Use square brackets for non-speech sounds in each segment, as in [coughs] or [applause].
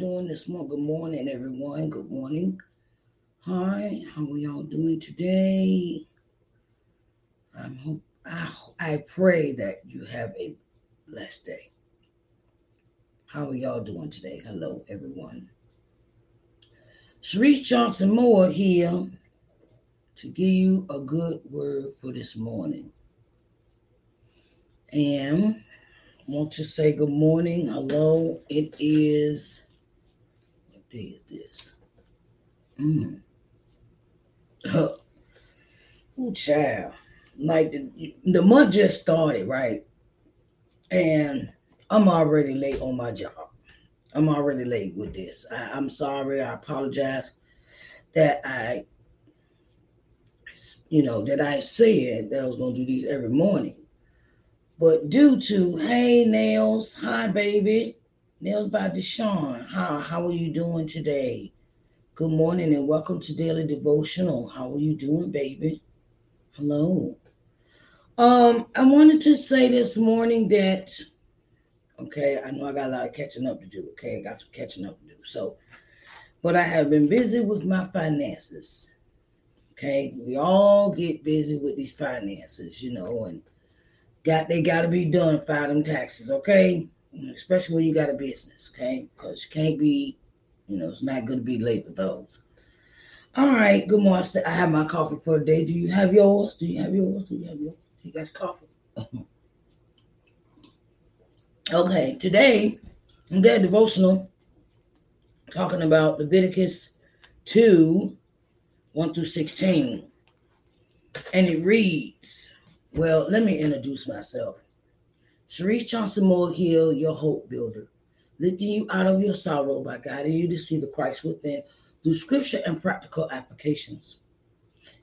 doing this morning? Good morning, everyone. Good morning. Hi, how are y'all doing today? I hope I, I pray that you have a blessed day. How are y'all doing today? Hello, everyone. Sharice Johnson Moore here to give you a good word for this morning. And want to say good morning. Hello. It is day is this? Mm. oh, child. Like the, the month just started, right? And I'm already late on my job. I'm already late with this. I, I'm sorry. I apologize that I, you know, that I said that I was going to do these every morning. But due to, hey, Nails, hi, baby. Nails by Deshawn. How, how are you doing today? Good morning and welcome to Daily Devotional. How are you doing, baby? Hello. Um, I wanted to say this morning that, okay, I know I got a lot of catching up to do. Okay, I got some catching up to do. So, but I have been busy with my finances. Okay, we all get busy with these finances, you know, and got they got to be done. File them taxes, okay, especially when you got a business, okay, because you can't be, you know, it's not to be late with those. All right, good morning. I have my coffee for the day. Do you have yours? Do you have yours? Do you have yours? You guys coffee? [laughs] Okay, today I'm getting devotional talking about Leviticus 2 1 through 16. And it reads, well, let me introduce myself. Sharice Johnson Moore Hill, your hope builder, lifting you out of your sorrow by guiding you to see the Christ within through scripture and practical applications.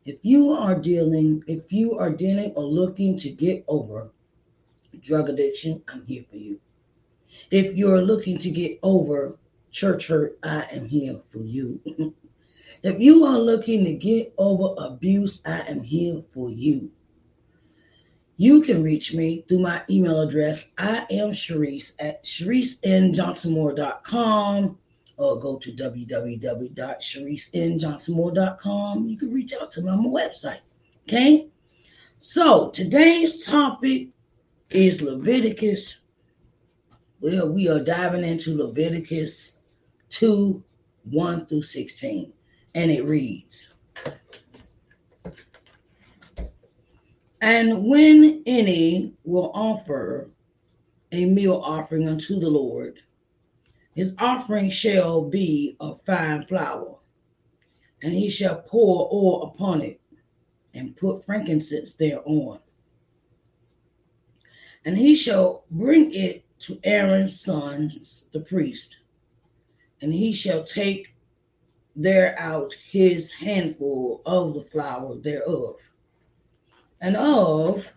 If you are dealing, if you are dealing or looking to get over drug addiction, I'm here for you. If you're looking to get over church hurt, I am here for you. [laughs] if you are looking to get over abuse, I am here for you. You can reach me through my email address. I am Sharice at ShariceNJohnsonMoore.com or go to www.sharicenjohnsonmoore.com. You can reach out to me on my website. Okay? So today's topic is Leviticus. Well, we are diving into Leviticus 2 1 through 16. And it reads And when any will offer a meal offering unto the Lord, his offering shall be of fine flour, and he shall pour oil upon it, and put frankincense thereon. And he shall bring it to Aaron's sons, the priest, and he shall take there out his handful of the flour thereof, and of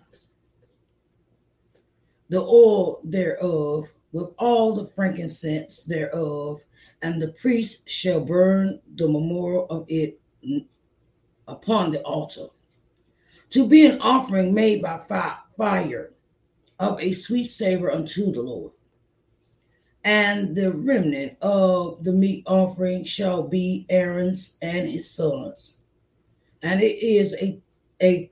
the oil thereof, with all the frankincense thereof, and the priest shall burn the memorial of it upon the altar, to be an offering made by fire of a sweet savor unto the Lord. And the remnant of the meat offering shall be Aaron's and his sons. And it is a, a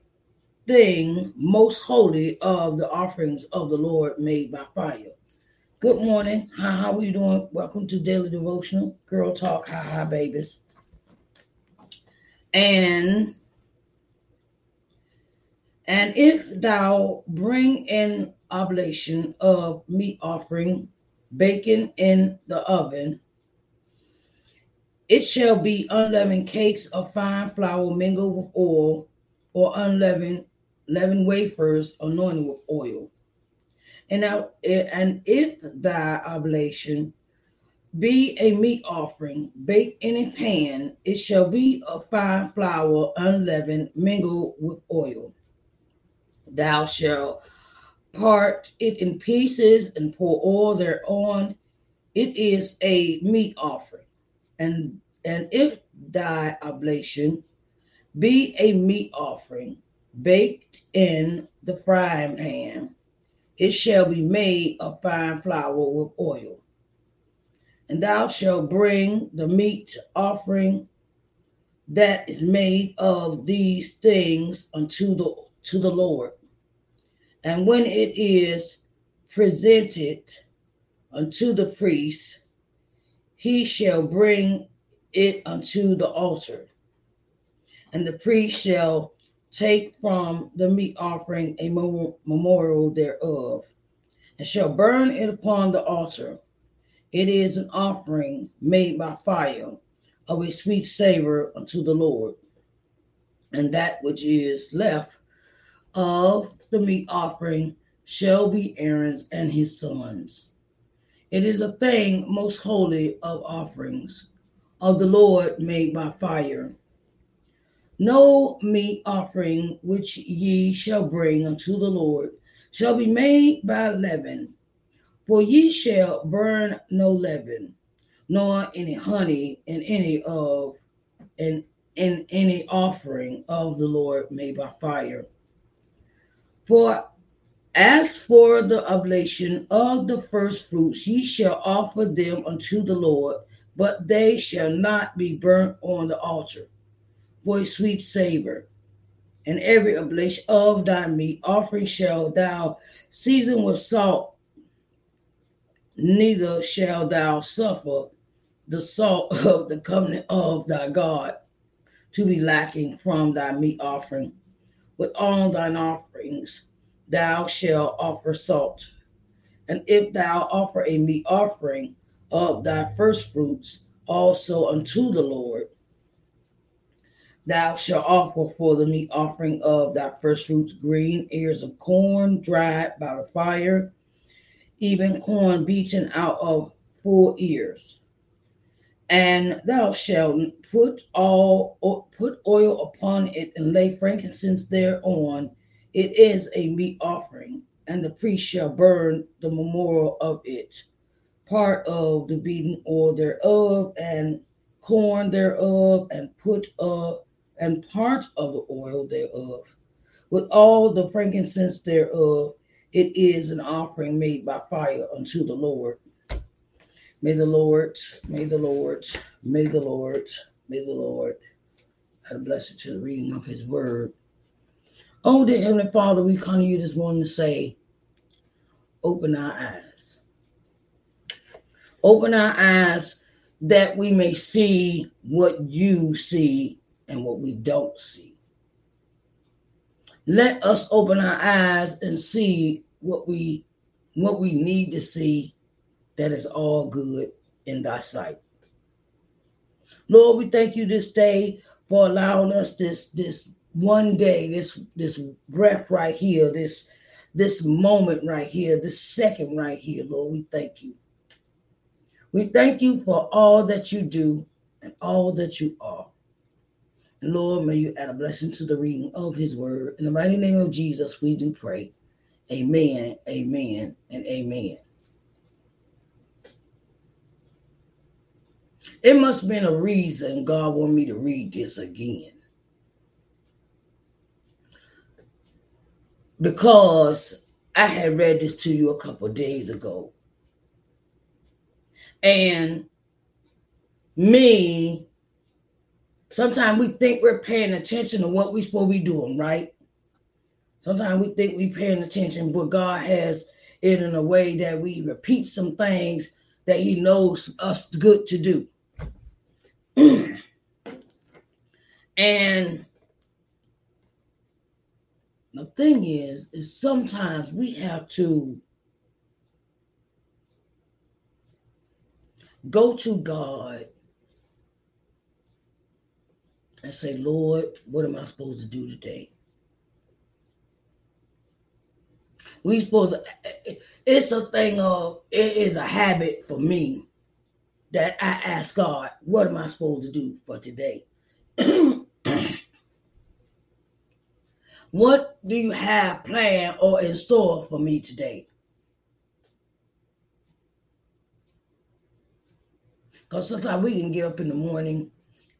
thing most holy of the offerings of the Lord made by fire. Good morning. How, how are you doing? Welcome to Daily Devotional, Girl Talk, hi hi babies. And and if thou bring in oblation of meat offering, baken in the oven, it shall be unleavened cakes of fine flour mingled with oil, or unleavened leavened wafers anointed with oil. And now, eh, and if thy oblation be a meat offering baked in a pan, it shall be of fine flour unleavened mingled with oil. Thou shalt part it in pieces and pour oil thereon. It is a meat offering. And and if thy oblation be a meat offering baked in the frying pan, it shall be made of fine flour with oil. And thou shalt bring the meat offering that is made of these things unto the to the Lord. And when it is presented unto the priest, he shall bring it unto the altar. And the priest shall take from the meat offering a memorial thereof, and shall burn it upon the altar. It is an offering made by fire of a sweet savor unto the Lord. And that which is left of the meat offering shall be Aaron's and his sons. It is a thing most holy of offerings of the Lord made by fire. No meat offering which ye shall bring unto the Lord shall be made by leaven, for ye shall burn no leaven, nor any honey in any of in, in any offering of the Lord made by fire. For as for the oblation of the first fruits, ye shall offer them unto the Lord, but they shall not be burnt on the altar for a sweet savor. And every oblation of thy meat offering shall thou season with salt, neither shall thou suffer the salt [laughs] of the covenant of thy God to be lacking from thy meat offering with all thine offerings thou shalt offer salt. And if thou offer a meat offering of thy first fruits also unto the Lord, thou shalt offer for the meat offering of thy first fruits green ears of corn dried by the fire, even corn beaten out of full ears. And thou shalt put all put oil upon it and lay frankincense thereon. It is a meat offering and the priest shall burn the memorial of it, part of the beaten oil thereof, and corn thereof, and put up and part of the oil thereof, with all the frankincense thereof. It is an offering made by fire unto the Lord. May the Lord, may the Lord, may the Lord, may the Lord add a blessing to the reading of his word. Oh, dear Heavenly Father, we come to you this morning to say, open our eyes. Open our eyes that we may see what you see and what we don't see. Let us open our eyes and see what we what we need to see that is all good in thy sight. Lord, we thank you this day for allowing us this this one day, this this breath right here, this this moment right here, this second right here, Lord. We thank you. We thank you for all that you do and all that you are. Lord, may you add a blessing to the reading of his word. In the mighty name of Jesus, we do pray. Amen, amen, and amen. It must have been a reason God wanted me to read this again. because I had read this to you a couple days ago. And me, sometimes we think we're paying attention to what we're supposed to be doing, right? Sometimes we think we're paying attention, but God has it in a way that we repeat some things that He knows us good to do. [clears throat] and the thing is, is sometimes we have to go to God and say, Lord, what am I supposed to do today? We supposed to, it's a thing of, it is a habit for me that I ask God, what am I supposed to do for today? [clears throat] What do you have planned or in store for me today? Because sometimes we can get up in the morning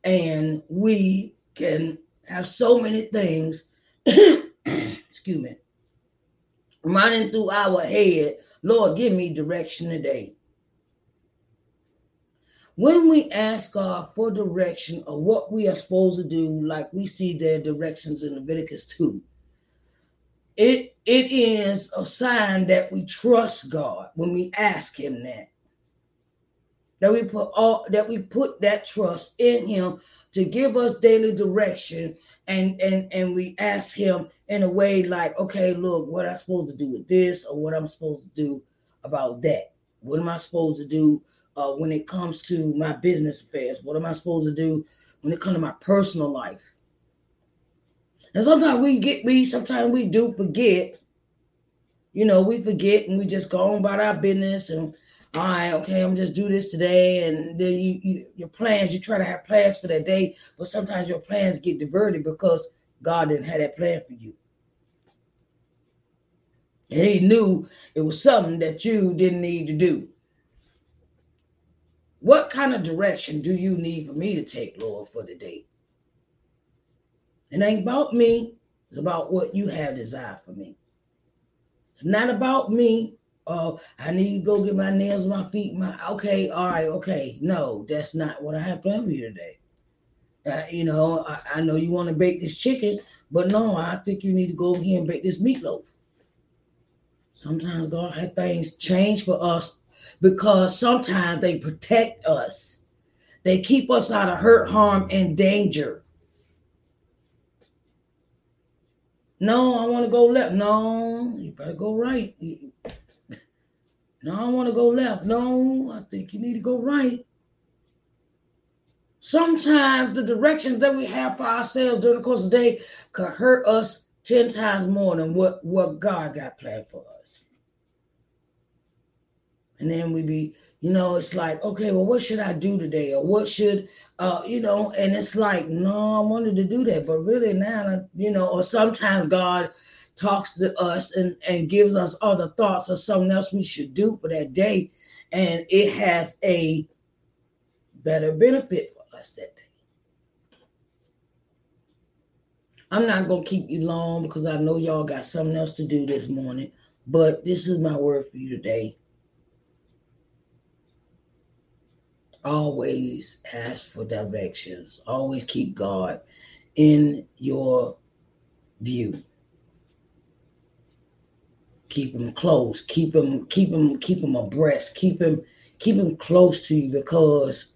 and we can have so many things, [coughs] excuse me, running through our head. Lord, give me direction today. When we ask God for direction of what we are supposed to do, like we see their directions in Leviticus 2, it, it is a sign that we trust God when we ask Him that. That we put all that we put that trust in Him to give us daily direction and and and we ask him in a way like okay look what i'm supposed to do with this or what i'm supposed to do about that what am i supposed to do uh, when it comes to my business affairs? What am I supposed to do when it comes to my personal life? And sometimes we get we sometimes we do forget. You know, we forget and we just go on about our business and all right, okay, I'm just do this today, and then you, you your plans. You try to have plans for that day, but sometimes your plans get diverted because God didn't have that plan for you. And he knew it was something that you didn't need to do. What kind of direction do you need for me to take, Lord, for the day? It ain't about me. It's about what you have desired for me. It's not about me. Oh, I need to go get my nails, my feet, my okay, all right, okay. No, that's not what I have planned for you today. Uh, you know, I, I know you want to bake this chicken, but no, I think you need to go over here and bake this meatloaf. Sometimes God has things change for us because sometimes they protect us. They keep us out of hurt, harm, and danger. No, I want to go left. No, you better go right. No, I want to go left. No, I think you need to go right. Sometimes the directions that we have for ourselves during the course of the day could hurt us 10 times more than what, what God got planned for us. And then we be, you know, it's like, okay, well, what should I do today? Or what should, uh, you know, and it's like, no, I wanted to do that. But really now, you know, or sometimes God talks to us and, and gives us other thoughts or something else we should do for that day. And it has a better benefit for us that day. I'm not going to keep you long because I know y'all got something else to do this morning. But this is my word for you today. Always ask for directions. Always keep God in your view. Keep him close. Keep him, keep him, keep him abreast. Keep him, keep him close to you because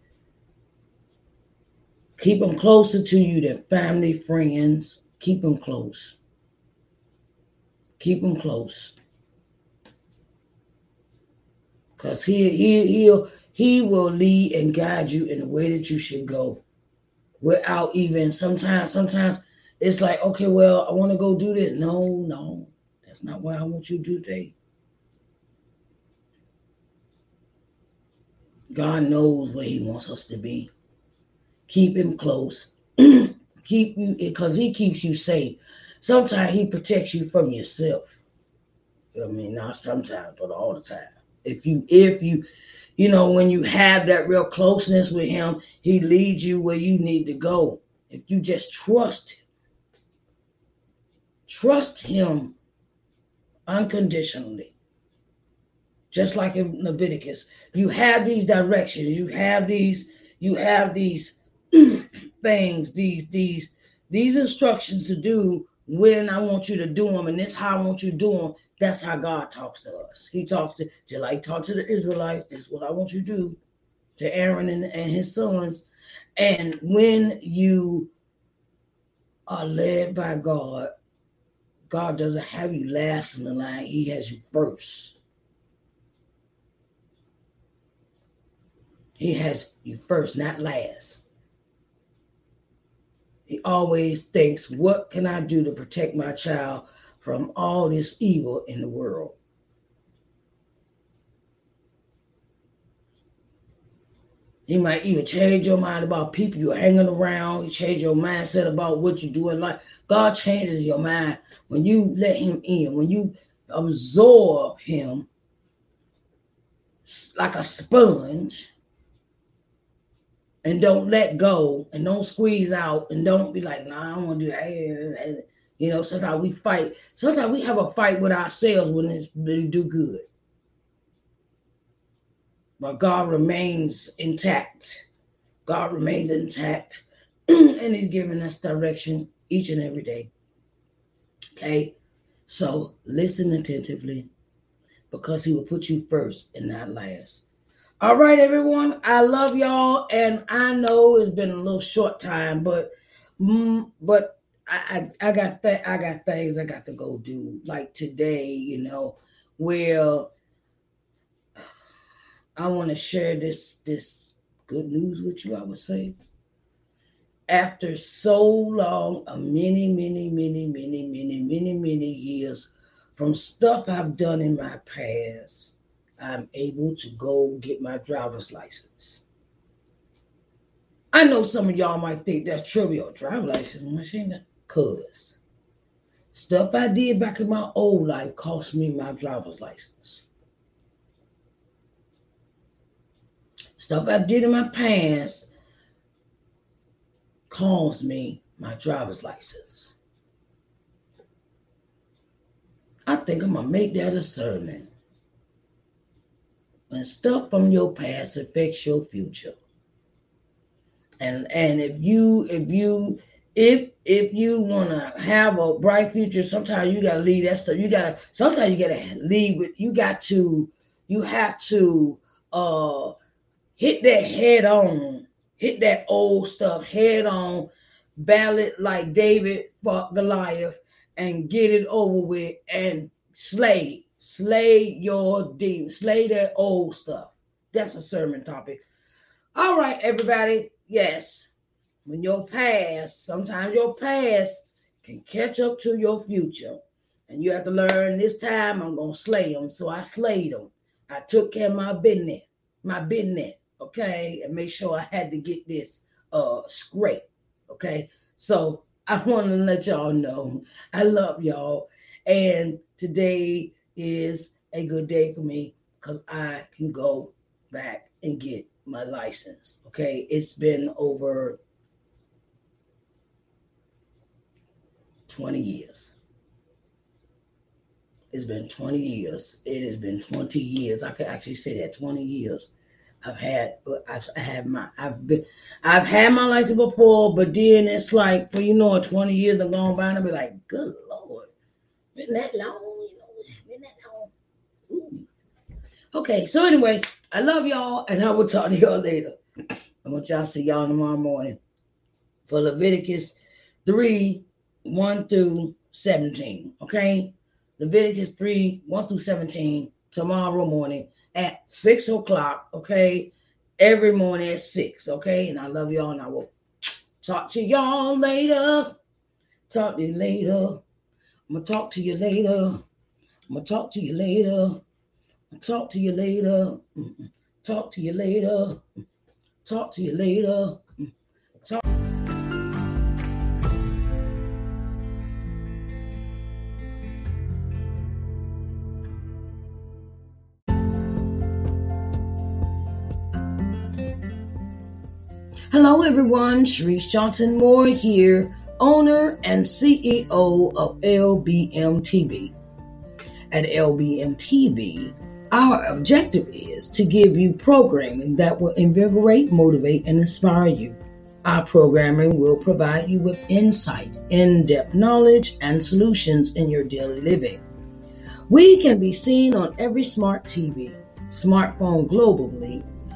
keep him closer to you than family, friends. Keep him close. Keep him close. Cause he he he'll he will lead and guide you in the way that you should go without even sometimes sometimes it's like okay well i want to go do this no no that's not what i want you to do today god knows where he wants us to be. Keep him close. [clears throat] Keep you because he keeps you safe. Sometimes he protects you from yourself. I mean? Not sometimes but all the time. If you if you you know, when you have that real closeness with him, he leads you where you need to go. If you just trust him, trust him unconditionally. Just like in Leviticus, you have these directions, you have these, you have these [clears throat] things, these, these, these instructions to do when I want you to do them, and this how I want you to do them. That's how God talks to us. He talks to just like talk to the Israelites. This is what I want you to do to Aaron and, and his sons. And when you are led by God, God doesn't have you last in the line. He has you first. He has you first, not last. He always thinks, what can I do to protect my child from all this evil in the world. He might even change your mind about people you're hanging around. He change your mindset about what you do in life. God changes your mind when you let him in, when you absorb him like a sponge and don't let go and don't squeeze out and don't be like, nah, I don't want to do that. You know, sometimes we fight. Sometimes we have a fight with ourselves when it's when do good. But God remains intact. God remains intact. [clears throat] and He's giving us direction each and every day. Okay? So listen attentively because He will put you first and not last. All right, everyone. I love y'all, and I know it's been a little short time, but mm, but I, I, I got that I got things I got to go do like today, you know, where I want to share this this good news with you, I would say. After so long, a many, many, many, many, many, many, many years from stuff I've done in my past, I'm able to go get my driver's license. I know some of y'all might think that's trivial. Driver's license machine. Cause stuff I did back in my old life cost me my driver's license. Stuff I did in my past cost me my driver's license. I think I'm gonna make that a sermon. When stuff from your past affects your future. And and if you if you if if you want to have a bright future, sometimes you got to leave that stuff. You got to sometimes you got to leave with. You got to you have to uh hit that head on, hit that old stuff head on, ballot like David fought Goliath, and get it over with and slay Slay your demons, slay that old stuff. That's a sermon topic. All right, everybody. Yes, when your past, sometimes your past can catch up to your future. And you have to learn this time I'm gonna slay them. So I slayed them. I took care of my business, my business, okay, and make sure I had to get this uh straight. Okay. So I [laughs] want to let y'all know I love y'all. And today is a good day for me because I can go back and get my license. Okay. It's been over 20 years. It's been 20 years. It has been 20 years. I could actually say that 20 years. I've had, I've had my, I've been, I've had my license before, but then it's like, well, you know, 20 years have gone by, and I'll be like, good lord, been that long, you know, been that long. Ooh. Okay, so anyway, I love y'all, and I will talk to y'all later. I want y'all to see y'all tomorrow morning for Leviticus 3 1 through 17. Okay? Leviticus 3 1 through 17 tomorrow morning at 6 o'clock. Okay? Every morning at 6. Okay? And I love y'all, and I will talk to y'all later. Talk to you later. I'm to talk to you later. I'm to talk to you later. Talk to you later. Talk to you later. Talk to you later. Hello, everyone. Sharice Johnson Moore here, owner and CEO of LBM TV. At LBM TV, our objective is to give you programming that will invigorate, motivate, and inspire you. Our programming will provide you with insight, in depth knowledge, and solutions in your daily living. We can be seen on every smart TV, smartphone globally.